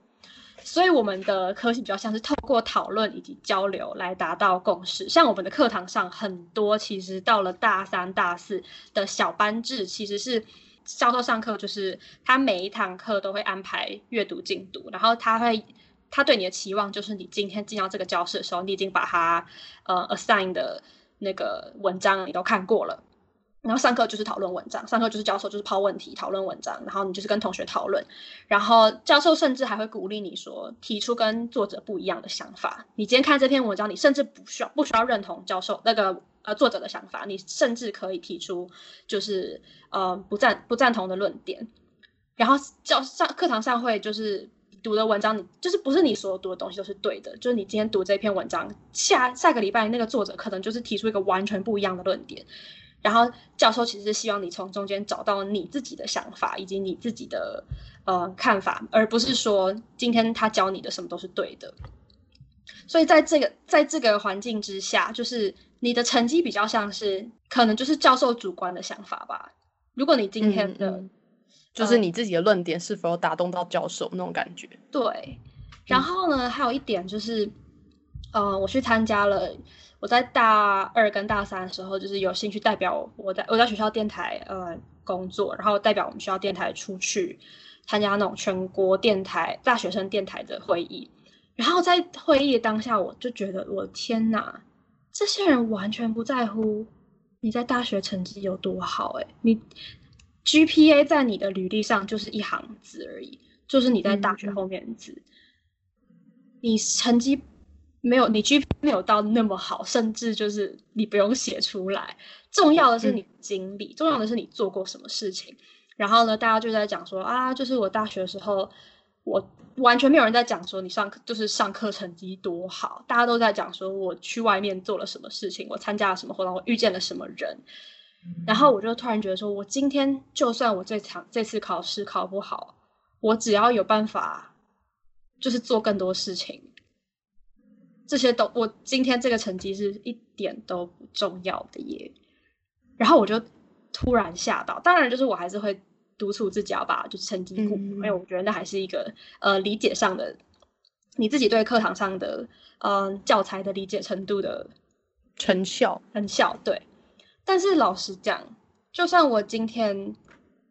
所以我们的科系比较像是透过讨论以及交流来达到共识。像我们的课堂上很多，其实到了大三、大四的小班制，其实是教授上课就是他每一堂课都会安排阅读进度，然后他会他对你的期望就是你今天进到这个教室的时候，你已经把他呃 assign 的那个文章你都看过了。然后上课就是讨论文章，上课就是教授就是抛问题讨论文章，然后你就是跟同学讨论，然后教授甚至还会鼓励你说提出跟作者不一样的想法。你今天看这篇文章，你甚至不需要不需要认同教授那个呃作者的想法，你甚至可以提出就是呃不赞不赞同的论点。然后教上课堂上会就是读的文章，你就是不是你所有读的东西都是对的，就是你今天读这篇文章，下下个礼拜那个作者可能就是提出一个完全不一样的论点。然后教授其实是希望你从中间找到你自己的想法以及你自己的呃看法，而不是说今天他教你的什么都是对的。所以在这个在这个环境之下，就是你的成绩比较像是可能就是教授主观的想法吧。如果你今天的、
嗯嗯就是你自己的论点是否有打动到教授那种感觉。
对，然后呢，还有一点就是，呃，我去参加了，我在大二跟大三的时候，就是有兴趣代表我在我在学校电台呃工作，然后代表我们学校电台出去参加那种全国电台大学生电台的会议，然后在会议当下，我就觉得我天哪，这些人完全不在乎你在大学成绩有多好、欸，你 GPA 在你的履历上就是一行字而已，就是你在大学后面的字。你成绩没有，你 GPA 没有到那么好，甚至就是你不用写出来。重要的是你经历，重要的是你做过什么事情。然后呢，大家就在讲说啊，就是我大学的时候，我完全没有人在讲说你上课就是上课成绩多好，大家都在讲说我去外面做了什么事情，我参加了什么活动，我遇见了什么人。然后我就突然觉得说，我今天就算我这场这次考试考不好，我只要有办法，就是做更多事情，这些都我今天这个成绩是一点都不重要的耶。然后我就突然吓到，当然就是我还是会督促自己要把就是成绩顾好，
嗯
因为我觉得那还是一个呃理解上的，你自己对课堂上的嗯、呃教材的理解程度的
成效，
很效，对。但是老实讲，就算我今天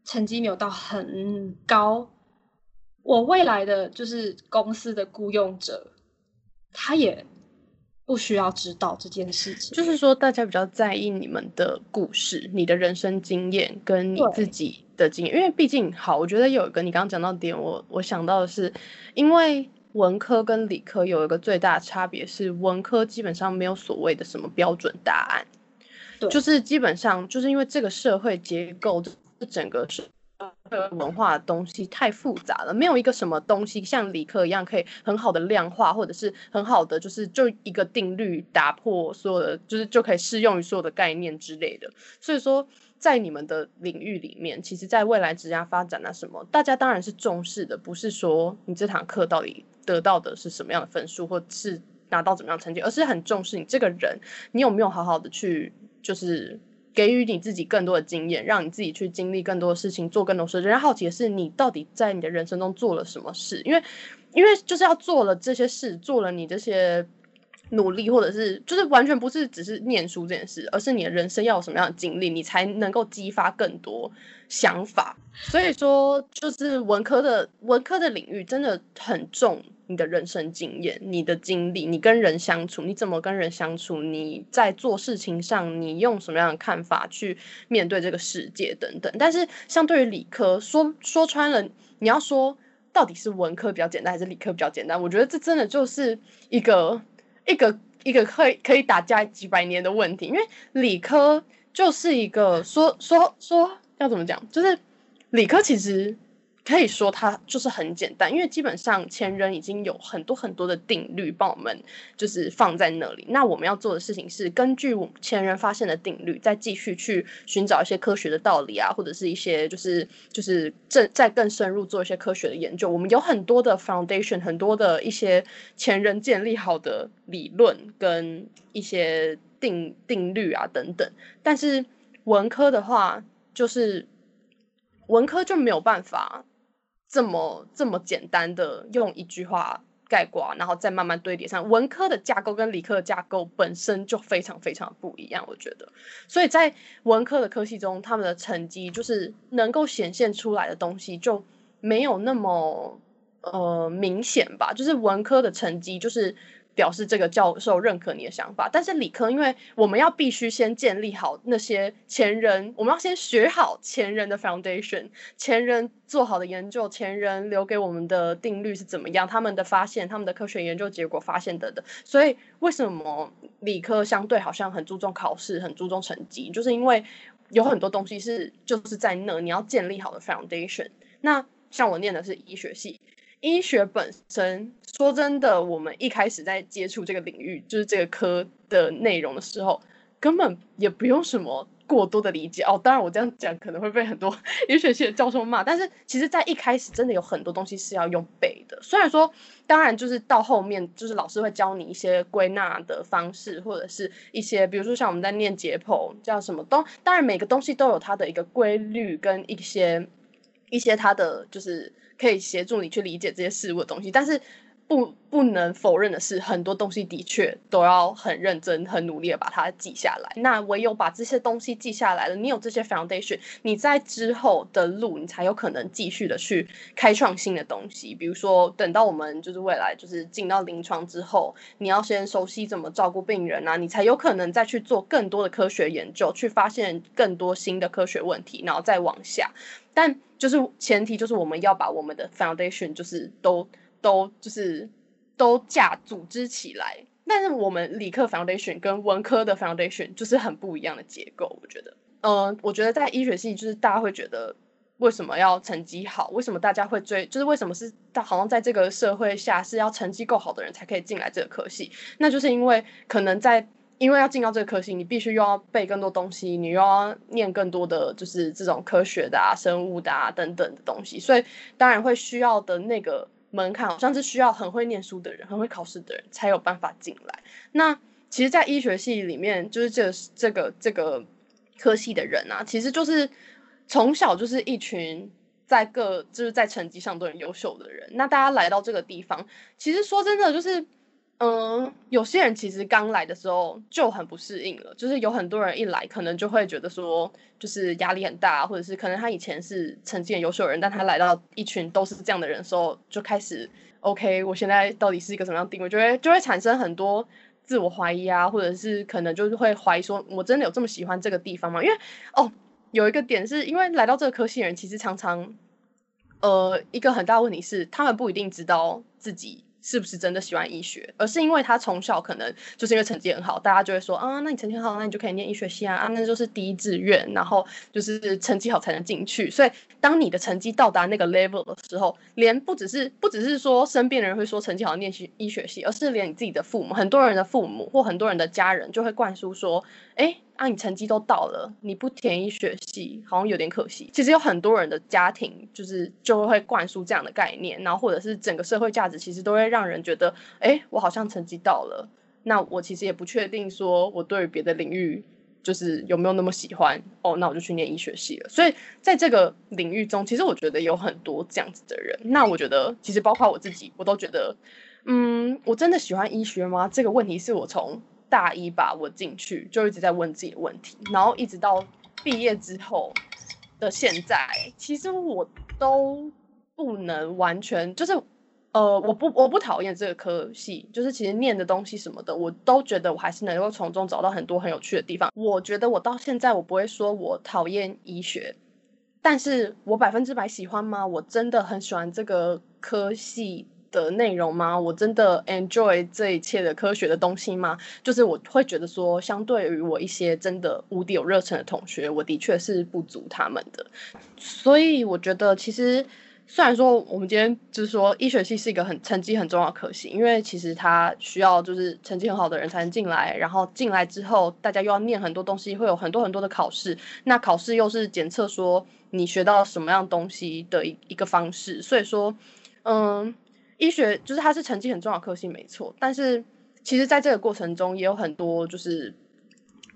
成绩没有到很高，我未来的就是公司的雇佣者，他也不需要知道这件事情。
就是说大家比较在意你们的故事、你的人生经验跟你自己的经验，因为毕竟好，我觉得有一个你刚刚讲到的点，我我想到的是，因为文科跟理科有一个最大的差别是，文科基本上没有所谓的什么标准答案。
对
就是基本上就是因为这个社会结构，这整个社会文化的东西太复杂了，没有一个什么东西像理科一样可以很好的量化，或者是很好的就是就一个定律打破所有的，就是就可以适用于所有的概念之类的。所以说，在你们的领域里面，其实在未来职业发展啊什么，大家当然是重视的，不是说你这堂课到底得到的是什么样的分数，或是拿到怎么样成绩，而是很重视你这个人，你有没有好好的去就是给予你自己更多的经验，让你自己去经历更多的事情，做更多事。人家好奇的是你到底在你的人生中做了什么事，因为因为就是要做了这些事，做了你这些努力，或者是就是完全不是只是念书这件事，而是你的人生要有什么样的经历，你才能够激发更多想法。所以说，就是文科的文科的领域真的很重你的人生经验、你的经历、你跟人相处，你怎么跟人相处，你在做事情上你用什么样的看法去面对这个世界等等。但是相对于理科，说说穿了，你要说到底是文科比较简单还是理科比较简单？我觉得这真的就是一个一个一个可以可以打架几百年的问题，因为理科就是一个说说说要怎么讲，就是理科其实。可以说它就是很简单，因为基本上前人已经有很多很多的定律帮我们就是放在那里。那我们要做的事情是根据前人发现的定律，再继续去寻找一些科学的道理啊，或者是一些就是就是正再更深入做一些科学的研究。我们有很多的 foundation，很多的一些前人建立好的理论跟一些定定律啊等等。但是文科的话，就是文科就没有办法。这么这么简单的用一句话概括，然后再慢慢堆叠上。文科的架构跟理科的架构本身就非常非常不一样，我觉得。所以在文科的科系中，他们的成绩就是能够显现出来的东西就没有那么呃明显吧。就是文科的成绩就是。表示这个教授认可你的想法，但是理科，因为我们要必须先建立好那些前人，我们要先学好前人的 foundation，前人做好的研究，前人留给我们的定律是怎么样，他们的发现，他们的科学研究结果发现的的。所以为什么理科相对好像很注重考试，很注重成绩，就是因为有很多东西是就是在那你要建立好的 foundation。那像我念的是医学系。医学本身，说真的，我们一开始在接触这个领域，就是这个科的内容的时候，根本也不用什么过多的理解哦。当然，我这样讲可能会被很多 医学系的教授骂，但是其实，在一开始真的有很多东西是要用背的。虽然说，当然就是到后面，就是老师会教你一些归纳的方式，或者是一些，比如说像我们在念解剖，叫什么东，当然每个东西都有它的一个规律跟一些一些他的就是。可以协助你去理解这些事物的东西，但是不不能否认的是，很多东西的确都要很认真、很努力的把它记下来。那唯有把这些东西记下来了，你有这些 foundation，你在之后的路，你才有可能继续的去开创新的东西。比如说，等到我们就是未来就是进到临床之后，你要先熟悉怎么照顾病人啊，你才有可能再去做更多的科学研究，去发现更多新的科学问题，然后再往下。但就是前提就是我们要把我们的 foundation 就是都都就是都架组织起来，但是我们理科 foundation 跟文科的 foundation 就是很不一样的结构，我觉得，嗯，我觉得在医学系就是大家会觉得为什么要成绩好，为什么大家会追，就是为什么是他好像在这个社会下是要成绩够好的人才可以进来这个科系，那就是因为可能在。因为要进到这个科系，你必须又要背更多东西，你又要念更多的就是这种科学的啊、生物的啊等等的东西，所以当然会需要的那个门槛，好像是需要很会念书的人、很会考试的人才有办法进来。那其实，在医学系里面，就是这这个这个科系的人啊，其实就是从小就是一群在各就是在成绩上都很优秀的人。那大家来到这个地方，其实说真的，就是。嗯，有些人其实刚来的时候就很不适应了，就是有很多人一来可能就会觉得说，就是压力很大，或者是可能他以前是成绩很优秀的人，但他来到一群都是这样的人的时候，就开始 OK，我现在到底是一个什么样定位，就会就会产生很多自我怀疑啊，或者是可能就是会怀疑说，我真的有这么喜欢这个地方吗？因为哦，有一个点是因为来到这个科系的人，其实常常呃一个很大问题是，他们不一定知道自己。是不是真的喜欢医学，而是因为他从小可能就是因为成绩很好，大家就会说啊，那你成绩很好，那你就可以念医学系啊，啊，那就是第一志愿，然后就是成绩好才能进去。所以当你的成绩到达那个 level 的时候，连不只是不只是说身边的人会说成绩好念医医学系，而是连你自己的父母，很多人的父母或很多人的家人就会灌输说，哎。啊，你成绩都到了，你不填医学系好像有点可惜。其实有很多人的家庭就是就会灌输这样的概念，然后或者是整个社会价值其实都会让人觉得，哎，我好像成绩到了，那我其实也不确定说我对于别的领域就是有没有那么喜欢哦，那我就去念医学系了。所以在这个领域中，其实我觉得有很多这样子的人。那我觉得其实包括我自己，我都觉得，嗯，我真的喜欢医学吗？这个问题是我从。大一吧，我进去就一直在问自己的问题，然后一直到毕业之后的现在，其实我都不能完全就是，呃，我不我不讨厌这个科系，就是其实念的东西什么的，我都觉得我还是能够从中找到很多很有趣的地方。我觉得我到现在我不会说我讨厌医学。但是我百分之百喜欢吗？我真的很喜欢这个科系的内容吗？我真的 enjoy 这一切的科学的东西吗？就是我会觉得说，相对于我一些真的无敌有热忱的同学，我的确是不足他们的。所以我觉得其实。虽然说我们今天就是说医学系是一个很成绩很重要的科系，因为其实它需要就是成绩很好的人才能进来，然后进来之后大家又要念很多东西，会有很多很多的考试，那考试又是检测说你学到什么样东西的一一个方式，所以说，嗯，医学就是它是成绩很重要的科系没错，但是其实在这个过程中也有很多就是，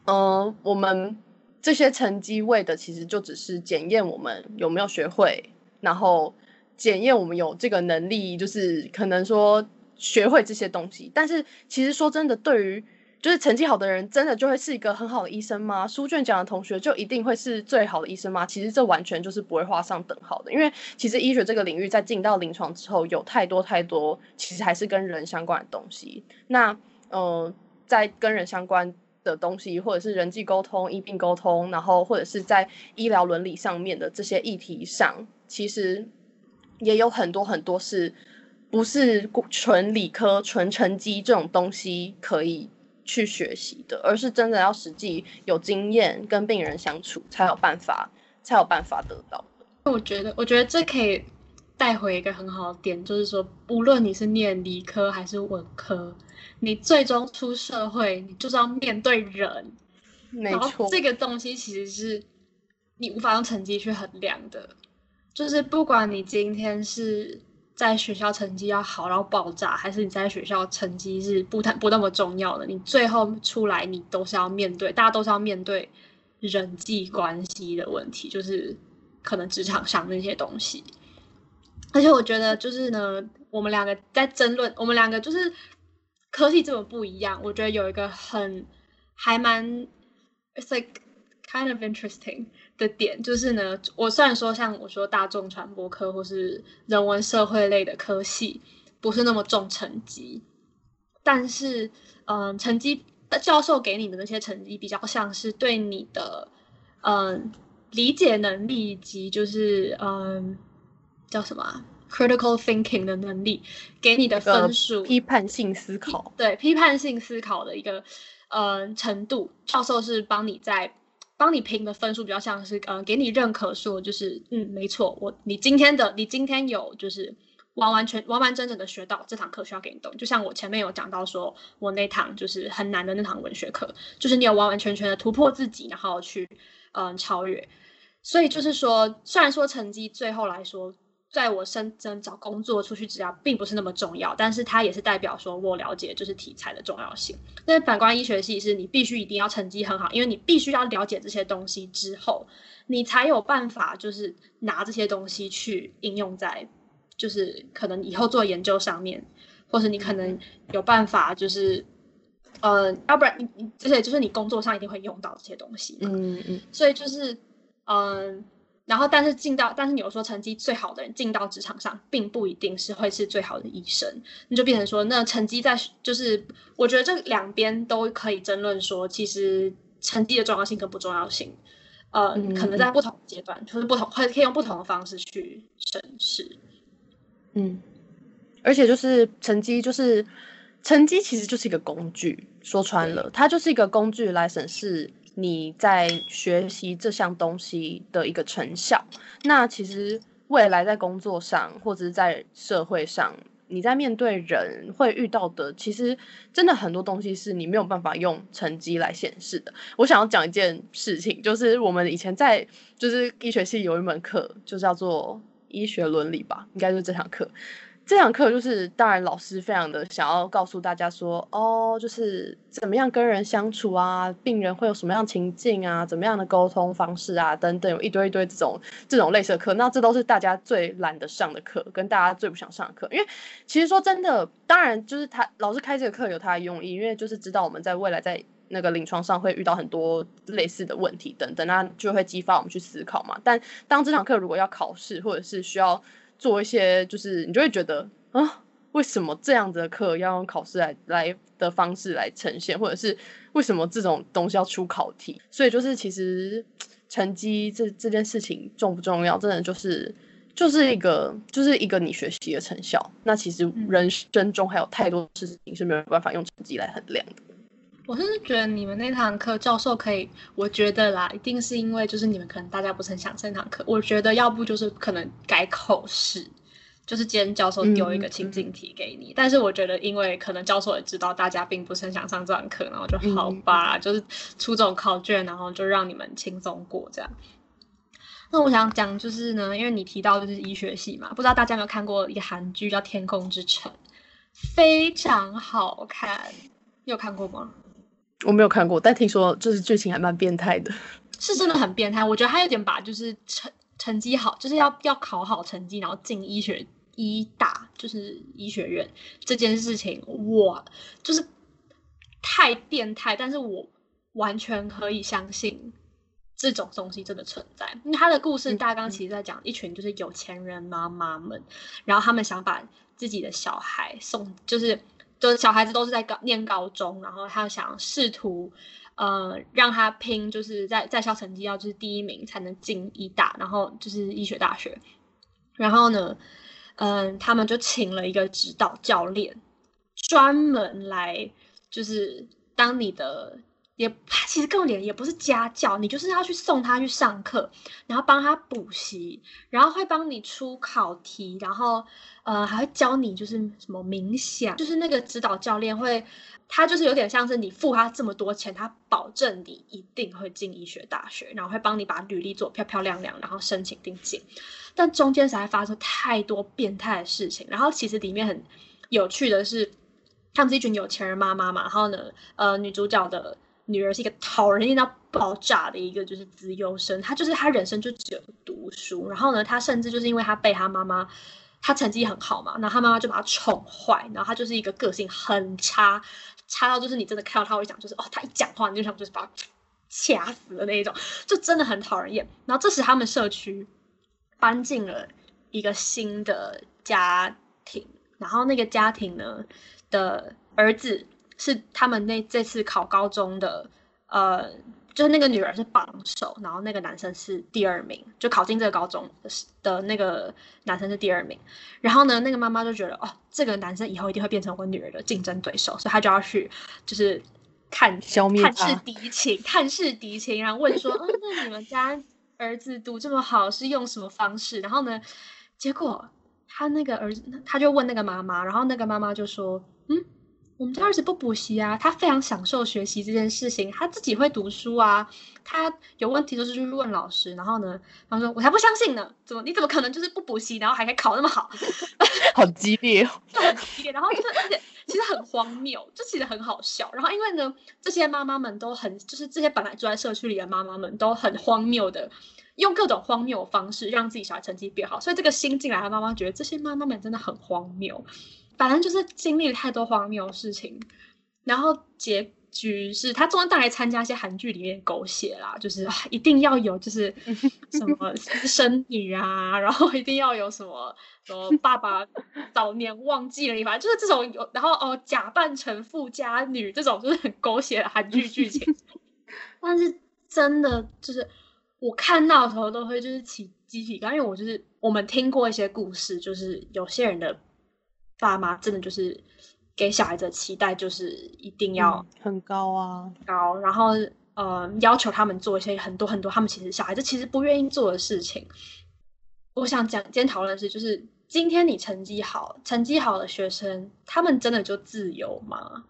呃，我们这些成绩为的其实就只是检验我们有没有学会。然后检验我们有这个能力，就是可能说学会这些东西。但是其实说真的，对于就是成绩好的人，真的就会是一个很好的医生吗？书卷讲的同学就一定会是最好的医生吗？其实这完全就是不会画上等号的。因为其实医学这个领域在进到临床之后，有太多太多其实还是跟人相关的东西。那呃，在跟人相关的东西，或者是人际沟通、医病沟通，然后或者是在医疗伦理上面的这些议题上。其实也有很多很多是不是纯理科、纯成绩这种东西可以去学习的，而是真的要实际有经验跟病人相处，才有办法才有办法得到
的。我觉得，我觉得这可以带回一个很好的点，就是说，无论你是念理科还是文科，你最终出社会，你就是要面对人。
没错，
这个东西其实是你无法用成绩去衡量的。就是不管你今天是在学校成绩要好到爆炸，还是你在学校成绩是不太不那么重要的，你最后出来你都是要面对，大家都是要面对人际关系的问题，就是可能职场上那些东西。而且我觉得就是呢，我们两个在争论，我们两个就是科技这么不一样，我觉得有一个很还蛮，it's like kind of interesting。的点就是呢，我虽然说像我说大众传播科或是人文社会类的科系不是那么重成绩，但是嗯，成绩教授给你的那些成绩比较像是对你的嗯理解能力以及就是嗯叫什么 critical thinking 的能力给你的分数，
批判性思考，
对批判性思考的一个嗯程度，教授是帮你在。帮你评的分数比较像是，呃，给你认可说，就是，嗯，没错，我你今天的你今天有就是完完全完完整整的学到这堂课需要给你懂，就像我前面有讲到说，我那堂就是很难的那堂文学课，就是你有完完全全的突破自己，然后去嗯超越，所以就是说，虽然说成绩最后来说。在我深圳找工作出去职涯并不是那么重要，但是它也是代表说我了解就是题材的重要性。那反观医学系是你必须一定要成绩很好，因为你必须要了解这些东西之后，你才有办法就是拿这些东西去应用在就是可能以后做研究上面，或是你可能有办法就是呃，要不然你你而且就是你工作上一定会用到这些东西。嗯嗯，所以就是嗯。然后，但是进到，但是你有说成绩最好的人进到职场上，并不一定是会是最好的医生，那就变成说，那成绩在就是，我觉得这两边都可以争论说，其实成绩的重要性跟不重要性，呃，可能在不同阶段，就是不同，会可以用不同的方式去审视。
嗯，而且就是成绩，就是成绩其实就是一个工具，说穿了，它就是一个工具来审视。你在学习这项东西的一个成效，那其实未来在工作上或者是在社会上，你在面对人会遇到的，其实真的很多东西是你没有办法用成绩来显示的。我想要讲一件事情，就是我们以前在就是医学系有一门课，就叫做医学伦理吧，应该就是这堂课。这堂课就是，当然老师非常的想要告诉大家说，哦，就是怎么样跟人相处啊，病人会有什么样情境啊，怎么样的沟通方式啊，等等，有一堆一堆这种这种类似的课，那这都是大家最懒得上的课，跟大家最不想上的课。因为其实说真的，当然就是他老师开这个课有他的用意，因为就是知道我们在未来在那个临床上会遇到很多类似的问题等等，那就会激发我们去思考嘛。但当这堂课如果要考试，或者是需要。做一些就是你就会觉得啊，为什么这样子的课要用考试来来的方式来呈现，或者是为什么这种东西要出考题？所以就是其实成绩这这件事情重不重要，真的就是就是一个就是一个你学习的成效。那其实人生中还有太多事情是没有办法用成绩来衡量的。
我是觉得你们那堂课教授可以，我觉得啦，一定是因为就是你们可能大家不是很想这堂课。我觉得要不就是可能改口试，就是今天教授丢一个情境题给你。但是我觉得，因为可能教授也知道大家并不是很想上这堂课，然后就好吧，就是出这种考卷，然后就让你们轻松过这样。那我想讲就是呢，因为你提到就是医学系嘛，不知道大家有没有看过一个韩剧叫《天空之城》，非常好看，你有看过吗？
我没有看过，但听说就是剧情还蛮变态的，
是真的很变态。我觉得他有点把就是成成绩好，就是要要考好成绩，然后进医学医大，就是医学院这件事情，哇就是太变态。但是我完全可以相信这种东西真的存在。因为他的故事大纲其实在讲一群就是有钱人妈妈们，然后他们想把自己的小孩送，就是。就是小孩子都是在高念高中，然后他想试图，呃，让他拼，就是在在校成绩要就是第一名才能进医大，然后就是医学大学。然后呢，嗯，他们就请了一个指导教练，专门来就是当你的。也他其实更点也也不是家教，你就是要去送他去上课，然后帮他补习，然后会帮你出考题，然后呃还会教你就是什么冥想，就是那个指导教练会，他就是有点像是你付他这么多钱，他保证你一定会进医学大学，然后会帮你把履历做漂漂亮亮，然后申请定进。但中间实在发生太多变态的事情，然后其实里面很有趣的是，他们是一群有钱人妈妈嘛，然后呢，呃女主角的。女儿是一个讨人厌到爆炸的一个就是资优生，她就是她人生就只有读书，然后呢，她甚至就是因为她被她妈妈，她成绩很好嘛，然后她妈妈就把她宠坏，然后她就是一个个性很差，差到就是你真的看到她会讲，就是哦，她一讲话你就想就是把她掐死的那一种，就真的很讨人厌。然后这时他们社区搬进了一个新的家庭，然后那个家庭呢的儿子。是他们那这次考高中的，呃，就是那个女儿是榜首，然后那个男生是第二名，就考进这个高中的那个男生是第二名。然后呢，那个妈妈就觉得，哦，这个男生以后一定会变成我女儿的竞争对手，所以他就要去，就是看
消灭
探视敌情，探视敌情，然后问说，哦，那你们家儿子读这么好是用什么方式？然后呢，结果他那个儿子他就问那个妈妈，然后那个妈妈就说，嗯。我们家儿子不补习啊，他非常享受学习这件事情，他自己会读书啊，他有问题就是去问老师，然后呢，他说我才不相信呢，怎么你怎么可能就是不补习，然后还可以考那么好？
很激烈，
就很激烈，然后就是而且其实很荒谬，就其实很好笑，然后因为呢，这些妈妈们都很，就是这些本来住在社区里的妈妈们都很荒谬的，用各种荒谬方式让自己小孩成绩变好，所以这个新进来的妈妈觉得这些妈妈们真的很荒谬。反正就是经历了太多荒谬的事情，然后结局是他中间当然参加一些韩剧里面狗血啦，就是一定要有就是 什么私生女啊，然后一定要有什么什么爸爸早年忘记了你，反正就是这种有，然后哦假扮成富家女这种就是很狗血的韩剧剧情，但是真的就是我看到的时候都会就是起鸡皮疙瘩，因为我就是我们听过一些故事，就是有些人的。爸妈真的就是给小孩子的期待，就是一定要
很高啊，
高，然后呃要求他们做一些很多很多他们其实小孩子其实不愿意做的事情。我想讲今天讨论的是，就是今天你成绩好，成绩好的学生，他们真的就自由吗？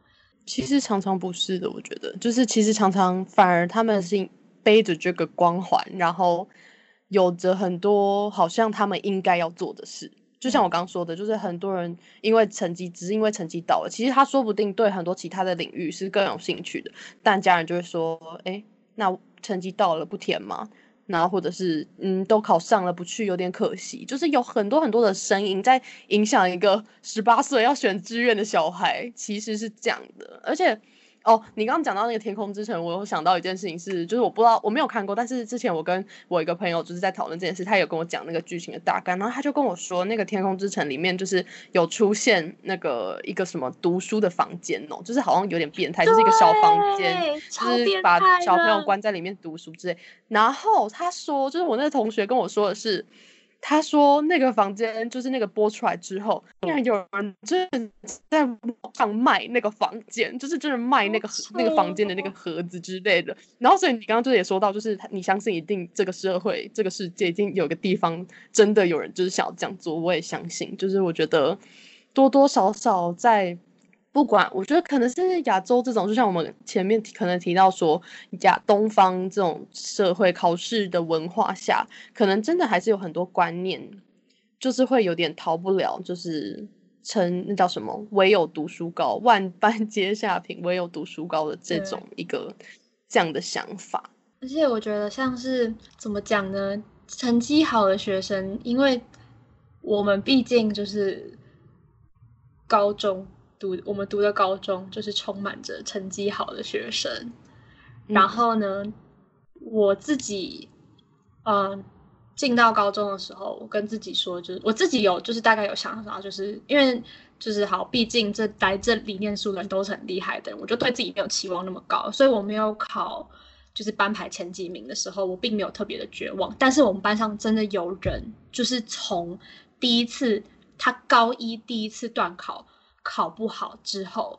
其实常常不是的，我觉得就是其实常常反而他们是背着这个光环，然后有着很多好像他们应该要做的事。就像我刚说的，就是很多人因为成绩，只是因为成绩到了，其实他说不定对很多其他的领域是更有兴趣的，但家人就会说，哎，那成绩到了不填吗？然后或者是，嗯，都考上了不去有点可惜，就是有很多很多的声音在影响一个十八岁要选志愿的小孩，其实是这样的，而且哦，你刚刚讲到那个《天空之城》，我有想到一件事情是，就是我不知道我没有看过，但是之前我跟我一个朋友就是在讨论这件事，他有跟我讲那个剧情的大概，然后他就跟我说，那个《天空之城》里面就是有出现那个一个什么读书的房间哦，就是好像有点变态，就是一个小房间，就是把小朋友
的
关在里面读书之类。然后他说，就是我那个同学跟我说的是。他说那个房间就是那个播出来之后，竟然有人真的在网上卖那个房间，就是真的卖那个盒那个房间的那个盒子之类的。然后所以你刚刚就也说到，就是你相信一定这个社会这个世界已经有个地方真的有人就是想要这样做，我也相信。就是我觉得多多少少在。不管，我觉得可能是亚洲这种，就像我们前面可能提到说，亚东方这种社会考试的文化下，可能真的还是有很多观念，就是会有点逃不了，就是称那叫什么“唯有读书高，万般皆下品，唯有读书高”的这种一个这样的想法。
而且我觉得像是怎么讲呢？成绩好的学生，因为我们毕竟就是高中读，我们读的高中就是充满着成绩好的学生。然后呢，我自己，嗯，进到高中的时候，我跟自己说，就是我自己有，就是大概有想法，就是因为就是好，毕竟这来这里念书的人都是很厉害的人，我就对自己没有期望那么高，所以我没有考就是班排前几名的时候，我并没有特别的绝望。但是我们班上真的有人，就是从第一次他高一第一次段考考不好之后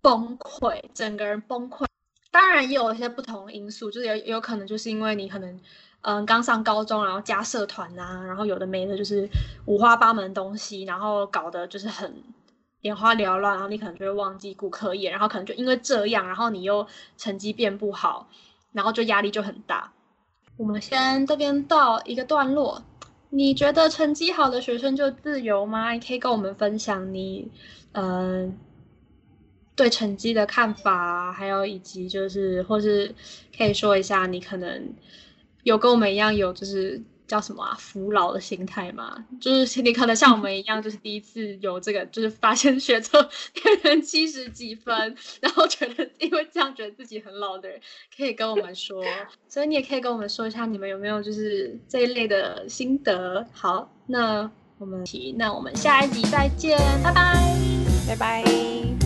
崩溃，整个人崩溃。当然也有一些不同的因素，就是有有可能就是因为你可能嗯刚上高中，然后加社团呐、然后有的没的，就是五花八门的东西，然后搞得就是很眼花缭乱，然后你可能就会忘记顾课业，然后可能就因为这样，然后你又成绩变不好，然后就压力就很大。我们先这边到一个段落，你觉得成绩好的学生就自由吗？你可以跟我们分享你嗯。呃对成绩的看法，还有以及就是，或是可以说一下，你可能有跟我们一样有就是叫什么啊，服老的心态嘛？就是你可能像我们一样，就是第一次有这个，就是发现学测变成七十几分，然后觉得因为这样觉得自己很老的人，可以跟我们说。所以你也可以跟我们说一下，你们有没有就是这一类的心得？好，那我们那我们下一集再见，拜拜。
拜拜。